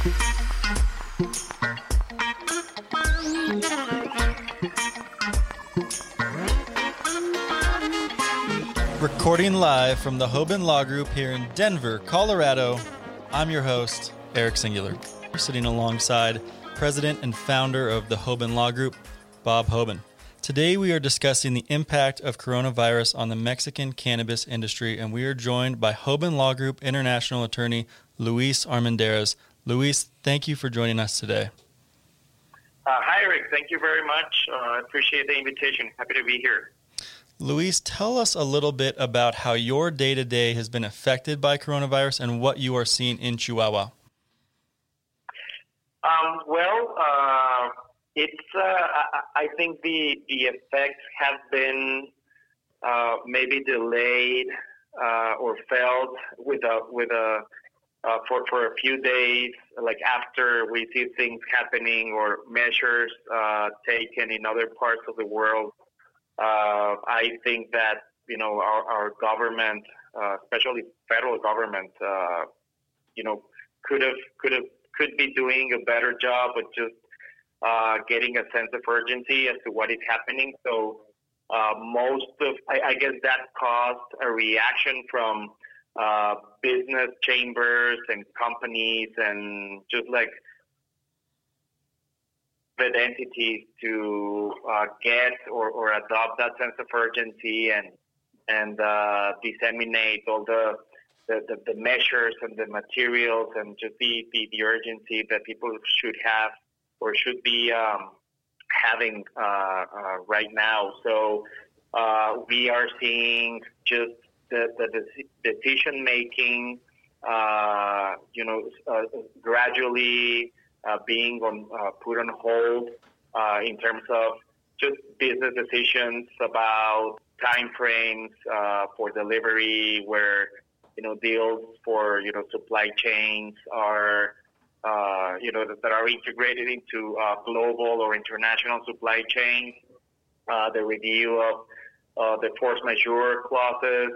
Recording live from the Hoban Law Group here in Denver, Colorado, I'm your host, Eric Singular. We're sitting alongside President and founder of the Hoban Law Group, Bob Hoban. Today we are discussing the impact of coronavirus on the Mexican cannabis industry, and we are joined by Hoban Law Group International Attorney Luis Armendáriz. Luis, thank you for joining us today. Uh, hi, Eric. Thank you very much. Uh, I uh, appreciate the invitation. Happy to be here. Luis, tell us a little bit about how your day to day has been affected by coronavirus and what you are seeing in Chihuahua. Um, well, uh, it's. Uh, I think the the effects have been uh, maybe delayed uh, or felt with a with a uh, for for a few days, like after we see things happening or measures uh, taken in other parts of the world uh, I think that you know our, our government, uh, especially federal government, uh, you know, could have could have could be doing a better job with just uh, getting a sense of urgency as to what is happening. So most of I, I guess that caused a reaction from uh, business chambers and companies and just like private entities to uh, get or, or adopt that sense of urgency and and uh, disseminate all the, the, the, the, measures and the materials and just the, the, the, urgency that people should have or should be um, having uh, uh right now. So uh, we are seeing just the, the decision making, uh, you know, gradually uh, being on uh, put on hold uh, in terms of just business decisions about time frames uh, for delivery, where you know deals for you know supply chains are uh, you know that, that, are integrated into uh, global or international supply chains. the review of the force majeure clauses,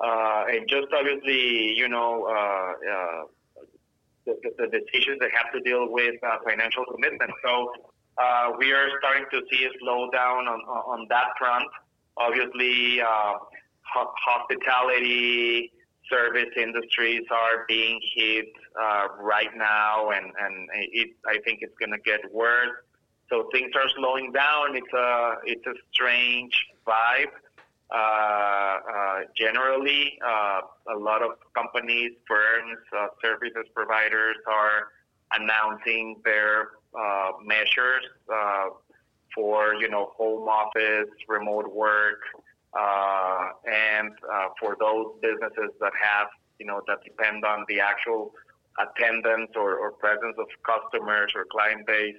and just obviously you know the, the, decisions that have to deal with uh, financial commitment. So uh, we are starting to see a slowdown on, on that front. Obviously, uh, hospitality, service industries are being hit uh, right now, and, and it, I think it's going to get worse. So things are slowing down. It's a it's a strange vibe. Uh, uh, generally, uh, a lot of companies, firms, services providers are announcing their measures for you know home office, remote work, and for those businesses that have you know that depend on the actual attendance or, or presence of customers or client base,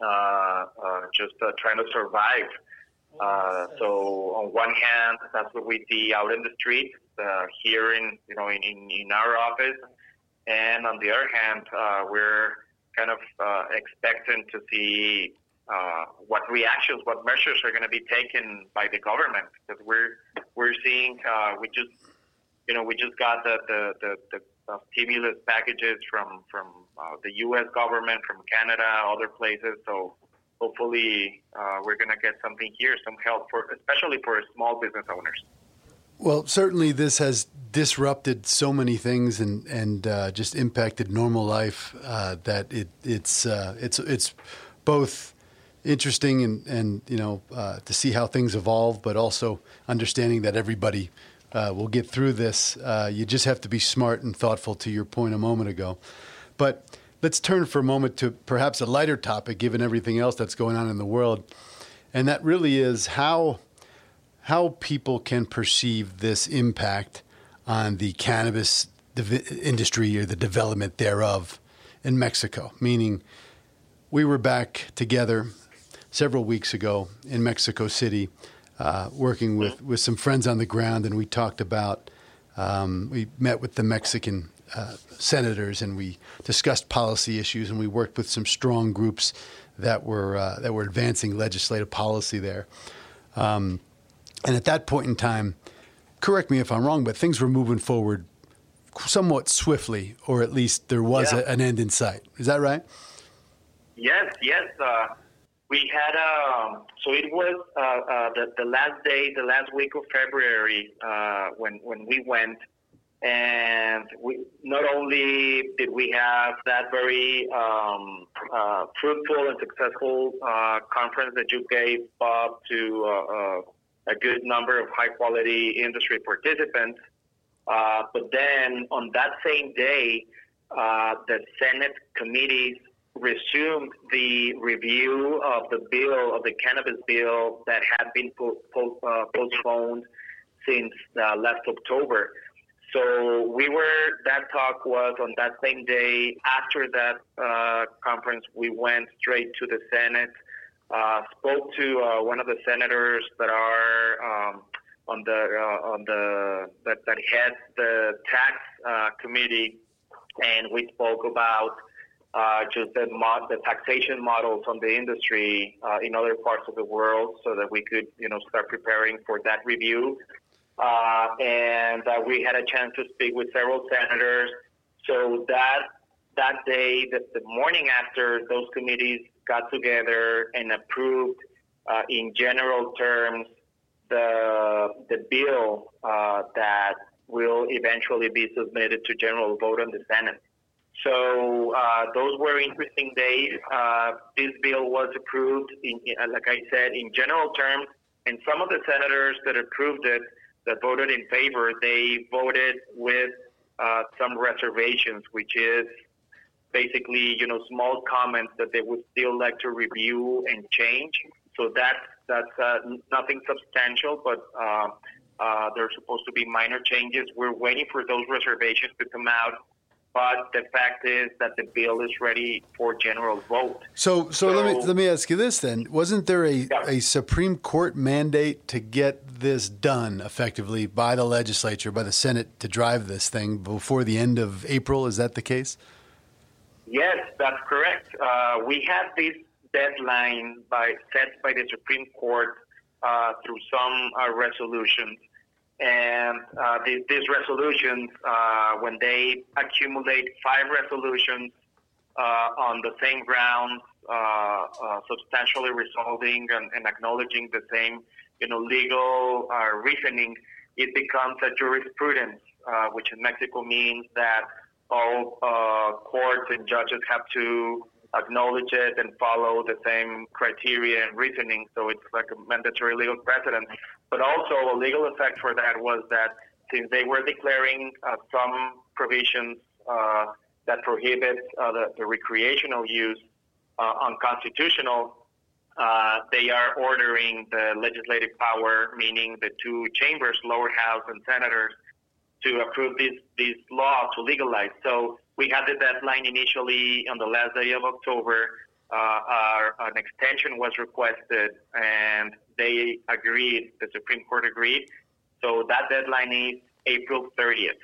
uh, uh, just uh, trying to survive uh, so on one hand, that's what we see out in the street uh, here in you know in, in, our office, and on the other hand, uh, we're kind of uh, expecting to see uh, what reactions, what measures are going to be taken by the government because we're we're seeing uh, we just you know we just got the the, the, the stimulus packages from from the U.S. government, from Canada, other places, so hopefully uh, we're going to get something here, some help for, especially for small business owners. Well, certainly this has disrupted so many things and and uh, just impacted normal life uh, that it it's uh, it's it's both interesting and and you know uh, to see how things evolve, but also understanding that everybody uh, will get through this. you just have to be smart and thoughtful. To your point a moment ago, but Let's turn for a moment to perhaps a lighter topic, given everything else that's going on in the world, and that really is how how people can perceive this impact on the cannabis industry or the development thereof in Mexico. Meaning, we were back together several weeks ago in Mexico City, uh, working with, with some friends on the ground, and we talked about. Um, we met with the Mexican uh, senators, and we discussed policy issues, and we worked with some strong groups that were uh, that were advancing legislative policy there. Um, and at that point in time, correct me if I'm wrong, but things were moving forward somewhat swiftly, or at least there was Yeah. a, an end in sight. Is that right? Yes, yes. Uh, we had um, so it was uh, uh, the the last day, the last week of February uh, when when we went, and we not only did we have that very um, uh, fruitful and successful uh, conference that you gave Bob to uh, uh, a good number of high quality industry participants, uh, but then on that same day, uh, the Senate committees resumed the review of the bill of the cannabis bill that had been po- po- postponed since last October. So we were that talk was on that same day. After that uh, conference, we went straight to the Senate, uh, spoke to uh, one of the senators that are um, on the uh, on the that, that heads the tax uh, committee, and we spoke about uh, just the, mod, the taxation models on the industry in other parts of the world, so that we could you know start preparing for that review. Uh, and uh, we had a chance to speak with several senators. So that that day, the, the morning after, those committees got together and approved, uh, in general terms, the the bill uh, that will eventually be submitted to general vote on the Senate. So uh, those were interesting days. Uh, this bill was approved, in, in, like I said, in general terms, and some of the senators that approved it, that voted in favor, they voted with uh, some reservations, which is basically, you know, small comments that they would still like to review and change. So that's that's uh, nothing substantial, but uh, uh, there's supposed to be minor changes. We're waiting for those reservations to come out. But the fact is that the bill is ready for general vote. So, so, let me let me ask you this then: Wasn't there a, Yeah. a Supreme Court mandate to get this done effectively by the legislature, by the Senate, to drive this thing before the end of April? Is that the case? Yes, that's correct. Uh, we had this deadline by set by the Supreme Court uh, through some uh, resolutions, and uh, these, these resolutions, uh, when they accumulate five resolutions uh, on the same grounds, uh, uh, substantially resolving and, and acknowledging the same, you know, legal reasoning, it becomes a jurisprudence, which in Mexico means that all courts and judges have to acknowledge it and follow the same criteria and reasoning. So it's like a mandatory legal precedent. But also a legal effect for that was that since they were declaring uh, some provisions uh, that prohibit uh, the, the recreational use uh, unconstitutional, uh, they are ordering the legislative power, meaning the two chambers, lower house and senators, to approve this this law to legalize. So we had the deadline initially on the last day of October. Uh, our, an extension was requested, and they agreed. The Supreme Court agreed. So that deadline is April 30th.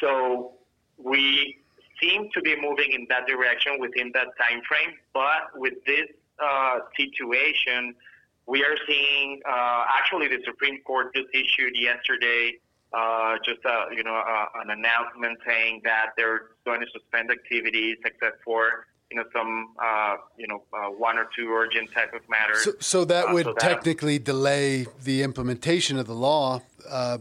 So we seem to be moving in that direction within that time frame. But with this uh, situation, we are seeing uh, actually the Supreme Court just issued yesterday uh, just uh, you know uh, an announcement saying that they're going to suspend activities except for you know some uh, you know uh, one or two urgent type of matters. So, so that Uh, would so that- technically delay the implementation of the law uh,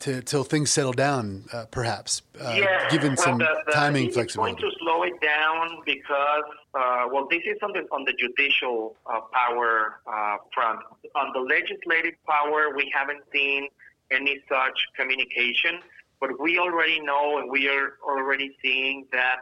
to, till things settle down, uh, perhaps, uh, yeah, given well, some the, the, timing it's flexibility. going to slow it down because, uh, well, this is on the on the judicial uh, power uh, front. On the legislative power, we haven't seen any such communication, but we already know and we are already seeing that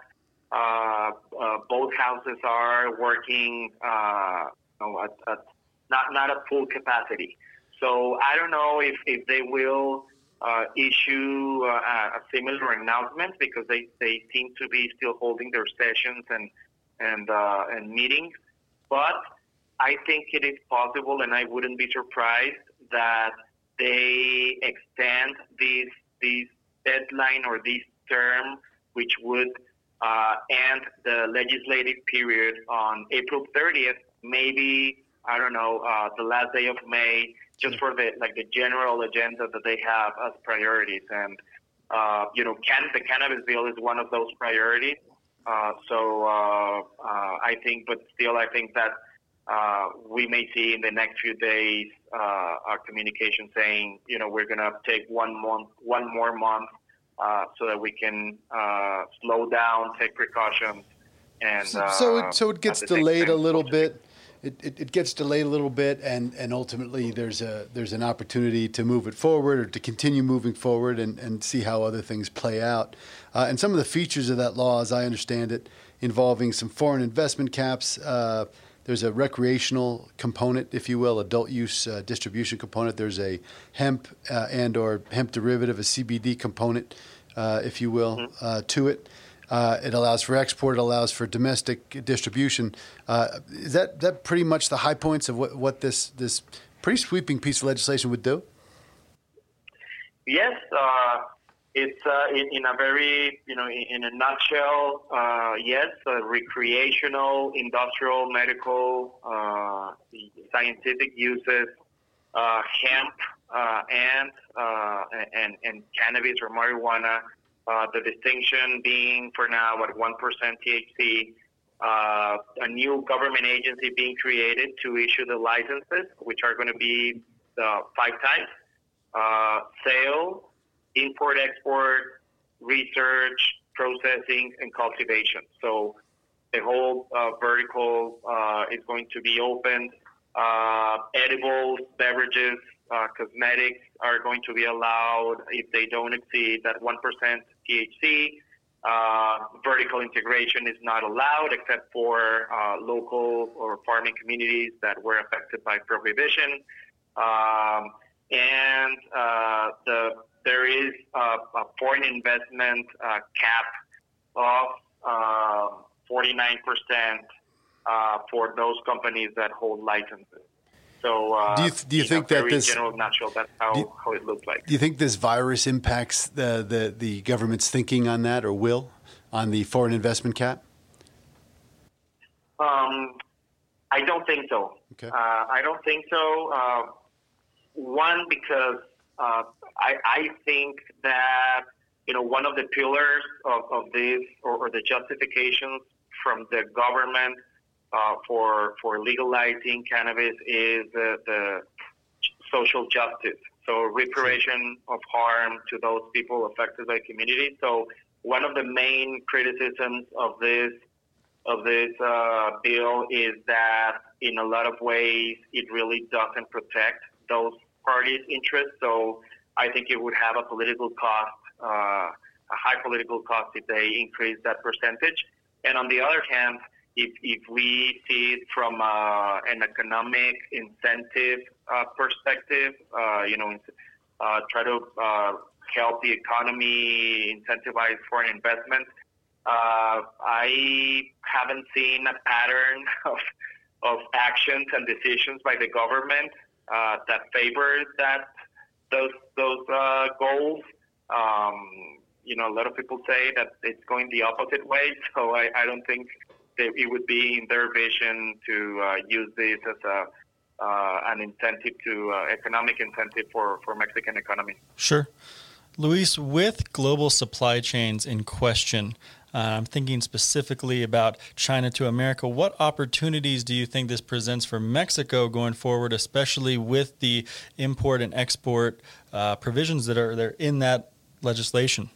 uh, uh, both houses are working uh, you know, at, at not not at full capacity. So I don't know if, if they will uh, issue uh, a similar announcement because they, they seem to be still holding their sessions and and and meetings. But I think it is possible, and I wouldn't be surprised that they extend this this deadline or this term, which would uh, end the legislative period on April 30th, maybe I don't know uh, the last day of May, just for the like the general agenda that they have as priorities. And uh, you know, can, the cannabis bill is one of those priorities. Uh, so uh, uh, I think, but still, I think that uh, we may see in the next few days uh, our communication saying, you know, we're going to take one month, one more month, uh, so that we can uh, slow down, take precautions, and So, so uh, it so it gets delayed a little bit. It, it, it gets delayed a little bit, and, and ultimately there's a there's an opportunity to move it forward or to continue moving forward and, and see how other things play out. Uh, and some of the features of that law, as I understand it, involving some foreign investment caps. There's a recreational component, if you will, adult use uh, distribution component. There's a hemp uh, and or hemp derivative, a CBD component, uh, if you will, uh, to it. Uh, it allows for export. It allows for domestic distribution. Uh, is that that pretty much the high points of what, what this this pretty sweeping piece of legislation would do? Yes, uh, it's uh, in, in a very, you know, in, in a nutshell, uh, yes, recreational, industrial, medical, uh, scientific uses, uh, hemp, uh, and, and, and cannabis or marijuana. The distinction being for now at 1% THC, a new government agency being created to issue the licenses, which are going to be five types sale, import, export, research, processing, and cultivation. So the whole uh, vertical uh, is going to be opened. Uh, edibles, beverages, uh, cosmetics are going to be allowed if they don't exceed that 1% THC. Uh, vertical integration is not allowed except for uh, local or farming communities that were affected by prohibition. Um, and the there is a, a foreign investment uh, cap of uh, 49% uh, for those companies that hold licenses. So, uh, Do you do you a think that very this- general nutshell, that's how, you- how it looks like. Do you think this virus impacts the, the, the government's thinking on that, or will, on the foreign investment cap? Um, I don't think so. Okay. Uh, I don't think so. Uh, one because I, I think that you know one of the pillars of, of this or, or the justifications from the government uh, for for legalizing cannabis is the, the social justice. So reparation of harm to those people affected by community. So one of the main criticisms of this of this uh, bill is that in a lot of ways it really doesn't protect those parties' interests. So I think it would have a political cost, uh, a high political cost if they increase that percentage. And on the other hand, if, if we see it from uh, an economic incentive uh, perspective, uh, you know, uh, try to uh, help the economy, incentivize foreign investment, I haven't seen a pattern of, of actions and decisions by the government uh, that favor that those those uh, goals. Um, you know, a lot of people say that it's going the opposite way. So I, I don't think that it would be in their vision to uh, use this as a uh, an incentive to uh, economic incentive for, for Mexican economy. Sure. Luis, with global supply chains in question, I'm thinking specifically about China to America. What opportunities do you think this presents for Mexico going forward, especially with the import and export uh, provisions that are there in that legislation?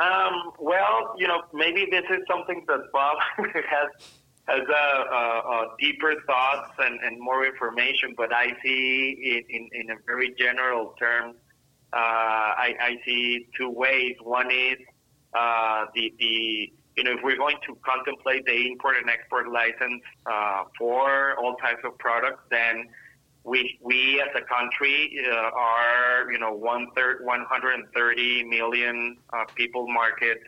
Um, well, you know, maybe this is something that Bob has has a, a, a deeper thoughts and, and more information, but I see it in, in a very general term. Uh, I, I see two ways. One is uh, the the you know if we're going to contemplate the import and export license uh, for all types of products, then we we as a country uh, are you know one third 130 million uh, people market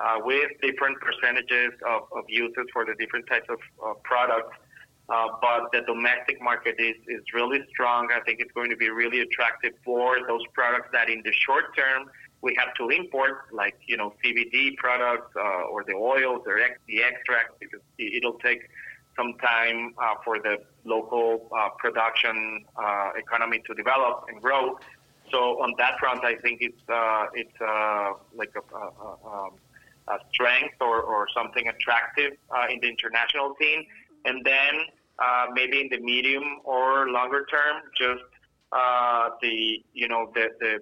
uh, with different percentages of, of uses for the different types of products. Uh, but the domestic market is, is really strong. I think it's going to be really attractive for those products that in the short term we have to import, like you know CBD products uh, or the oils or ex- the extracts, because it- it'll take some time uh, for the local uh, production uh, economy to develop and grow. So on that front, I think it's uh, it's uh, like a, a, a, a, strength or, or something attractive in the international scene. And then maybe in the medium or longer term, just the you know the, the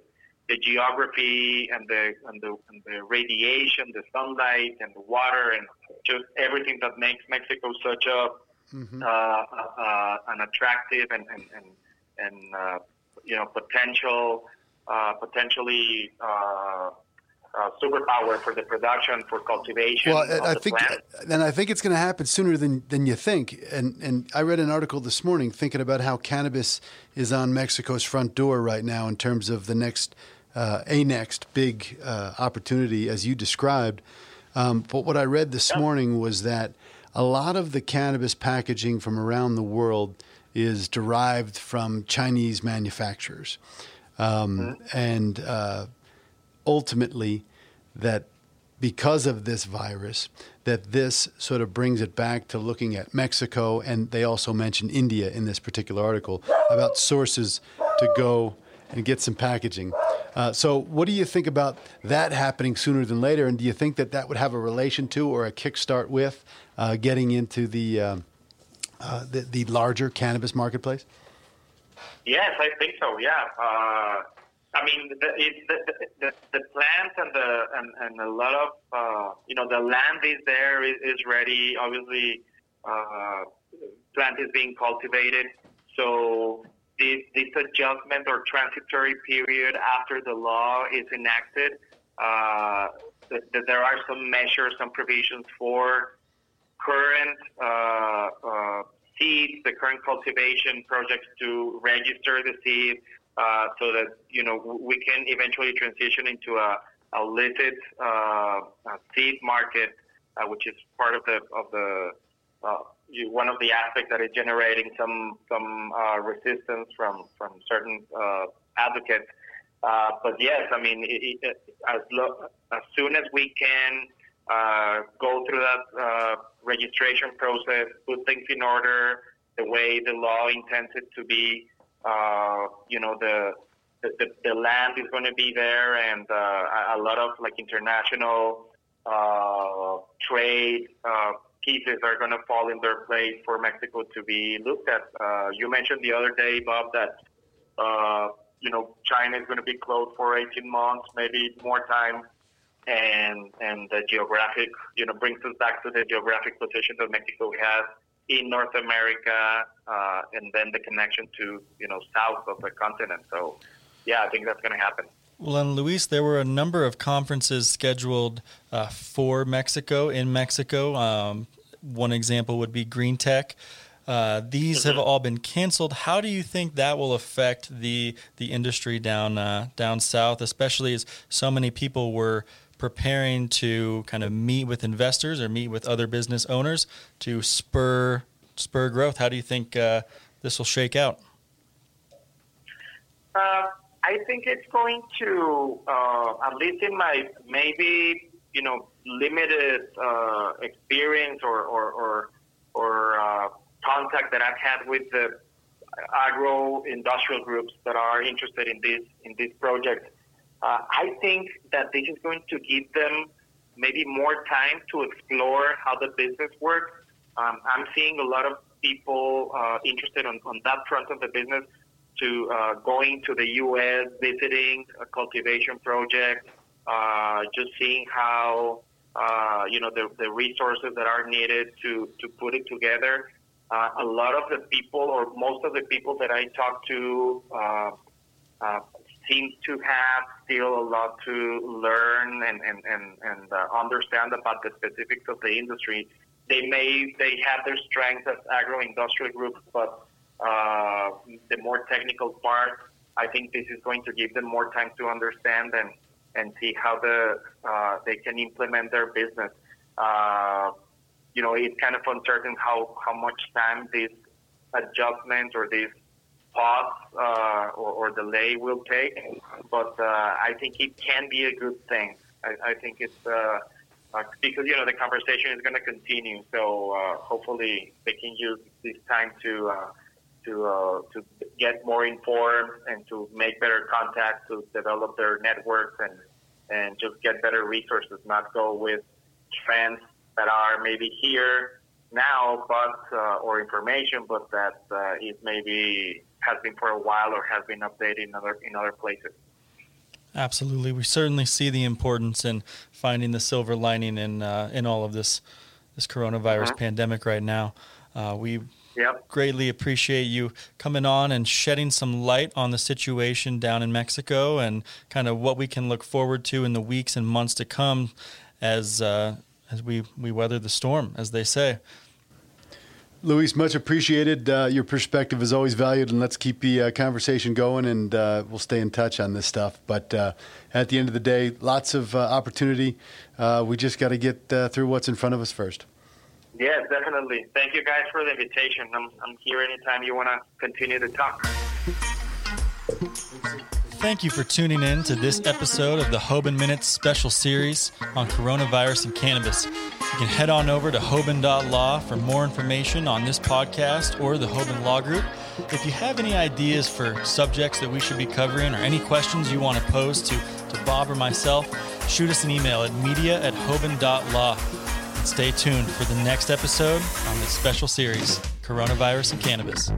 the geography and the and the and the radiation, the sunlight and the water and just everything that makes Mexico such a mm-hmm. uh, uh, an attractive and and and, and uh, you know potential uh, potentially uh, uh, superpower for the production for cultivation. Well, I think, plant. and I think it's going to happen sooner than than you think. And and I read an article this morning thinking about how cannabis is on Mexico's front door right now in terms of the next uh, a next big uh, opportunity, as you described. Um, but what I read this morning was that a lot of the cannabis packaging from around the world is derived from Chinese manufacturers. Um, mm-hmm. And uh, ultimately, that because of this virus, that this sort of brings it back to looking at Mexico, and they also mention India in this particular article about sources to go and get some packaging. Uh, so, what do you think about that happening sooner than later? And do you think that that would have a relation to or a kickstart with uh, getting into the, uh, uh the, the larger cannabis marketplace? Yes, I think so. Yeah. Uh, I mean, the, it, the, the, the plants and the and, and a lot of uh, you know the land is there is, is ready. Obviously, plant is being cultivated. So this, this adjustment or transitory period after the law is enacted, uh, th- th- there are some measures, some provisions for current uh, uh, seeds, the current cultivation projects to register the seed uh, so that you know we can eventually transition into a, a licit uh, seed market, uh, which is part of the of the you, one of the aspects that is generating some some uh, resistance from from certain uh, advocates. Uh, but yes, I mean, it, it, as lo- as soon as we can uh, go through that uh, registration process, put things in order the way the law intends it to be, uh, you know, the the, the land is going to be there, and a lot of like international trade pieces are going to fall in their place for Mexico to be looked at. Uh, you mentioned the other day, Bob, that uh, you know China is going to be closed for 18 months, maybe more time, and and the geographic, you know, brings us back to the geographic position that Mexico has in North America, uh, and then the connection to you know south of the continent. So, yeah, I think that's going to happen. Well, and Luis, there were a number of conferences scheduled uh, for Mexico in Mexico. Um, one example would be Green Tech. Uh, these have mm-hmm. all been canceled. How do you think that will affect the the industry down uh, down south, especially as so many people were preparing to kind of meet with investors or meet with other business owners to spur spur growth? How do you think uh, this will shake out? Uh, I think it's going to, uh, at least in my maybe you know limited uh, experience or or or, or uh, contact that I've had with the agro industrial groups that are interested in this in this project. Uh, I think that this is going to give them maybe more time to explore how the business works. Um, I'm seeing a lot of people uh, interested on, on that front of the business to uh, going to the U.S., visiting a cultivation project, uh, just seeing how uh, you know the, the resources that are needed to to put it together. Uh, a lot of the people, or most of the people that I talk to, uh, uh, seem to have still a lot to learn and and and, and uh, understand about the specifics of the industry. They may they have their strengths as agro-industrial groups, but uh, the more technical part, I think this is going to give them more time to understand and, and see how the uh, they can implement their business. Uh, you know, it's kind of uncertain how, how much time this adjustment or this pause uh, or, or, delay will take, but uh, I think it can be a good thing. I, I think it's uh, because you know the conversation is going to continue. So hopefully they can use this time to to uh, to get more informed and to make better contacts to develop their networks and and just get better resources, not go with trends that are maybe here now, but uh, or information, but that uh, it maybe has been for a while or has been updated in other in other places. Absolutely, we certainly see the importance in finding the silver lining in uh, in all of this this coronavirus uh-huh. pandemic right now. Uh, we yep. greatly appreciate you coming on and shedding some light on the situation down in Mexico and kind of what we can look forward to in the weeks and months to come as uh, as we we weather the storm, as they say. Luis, much appreciated. Uh, your perspective is always valued, and let's keep the uh, conversation going, and uh, we'll stay in touch on this stuff. But uh, at the end of the day, lots of uh, opportunity. Uh, we just got to get through what's in front of us first. Yes, definitely. Thank you guys for the invitation. I'm, I'm here anytime you want to continue to talk. Thank you for tuning in to this episode of the Hoban Minutes special series on coronavirus and cannabis. You can head on over to Hoban.law for more information on this podcast or the Hoban Law Group. If you have any ideas for subjects that we should be covering or any questions you want to pose to, to Bob or myself, shoot us an email at media at Hoban.law. Stay tuned for the next episode on this special series, Coronavirus and Cannabis.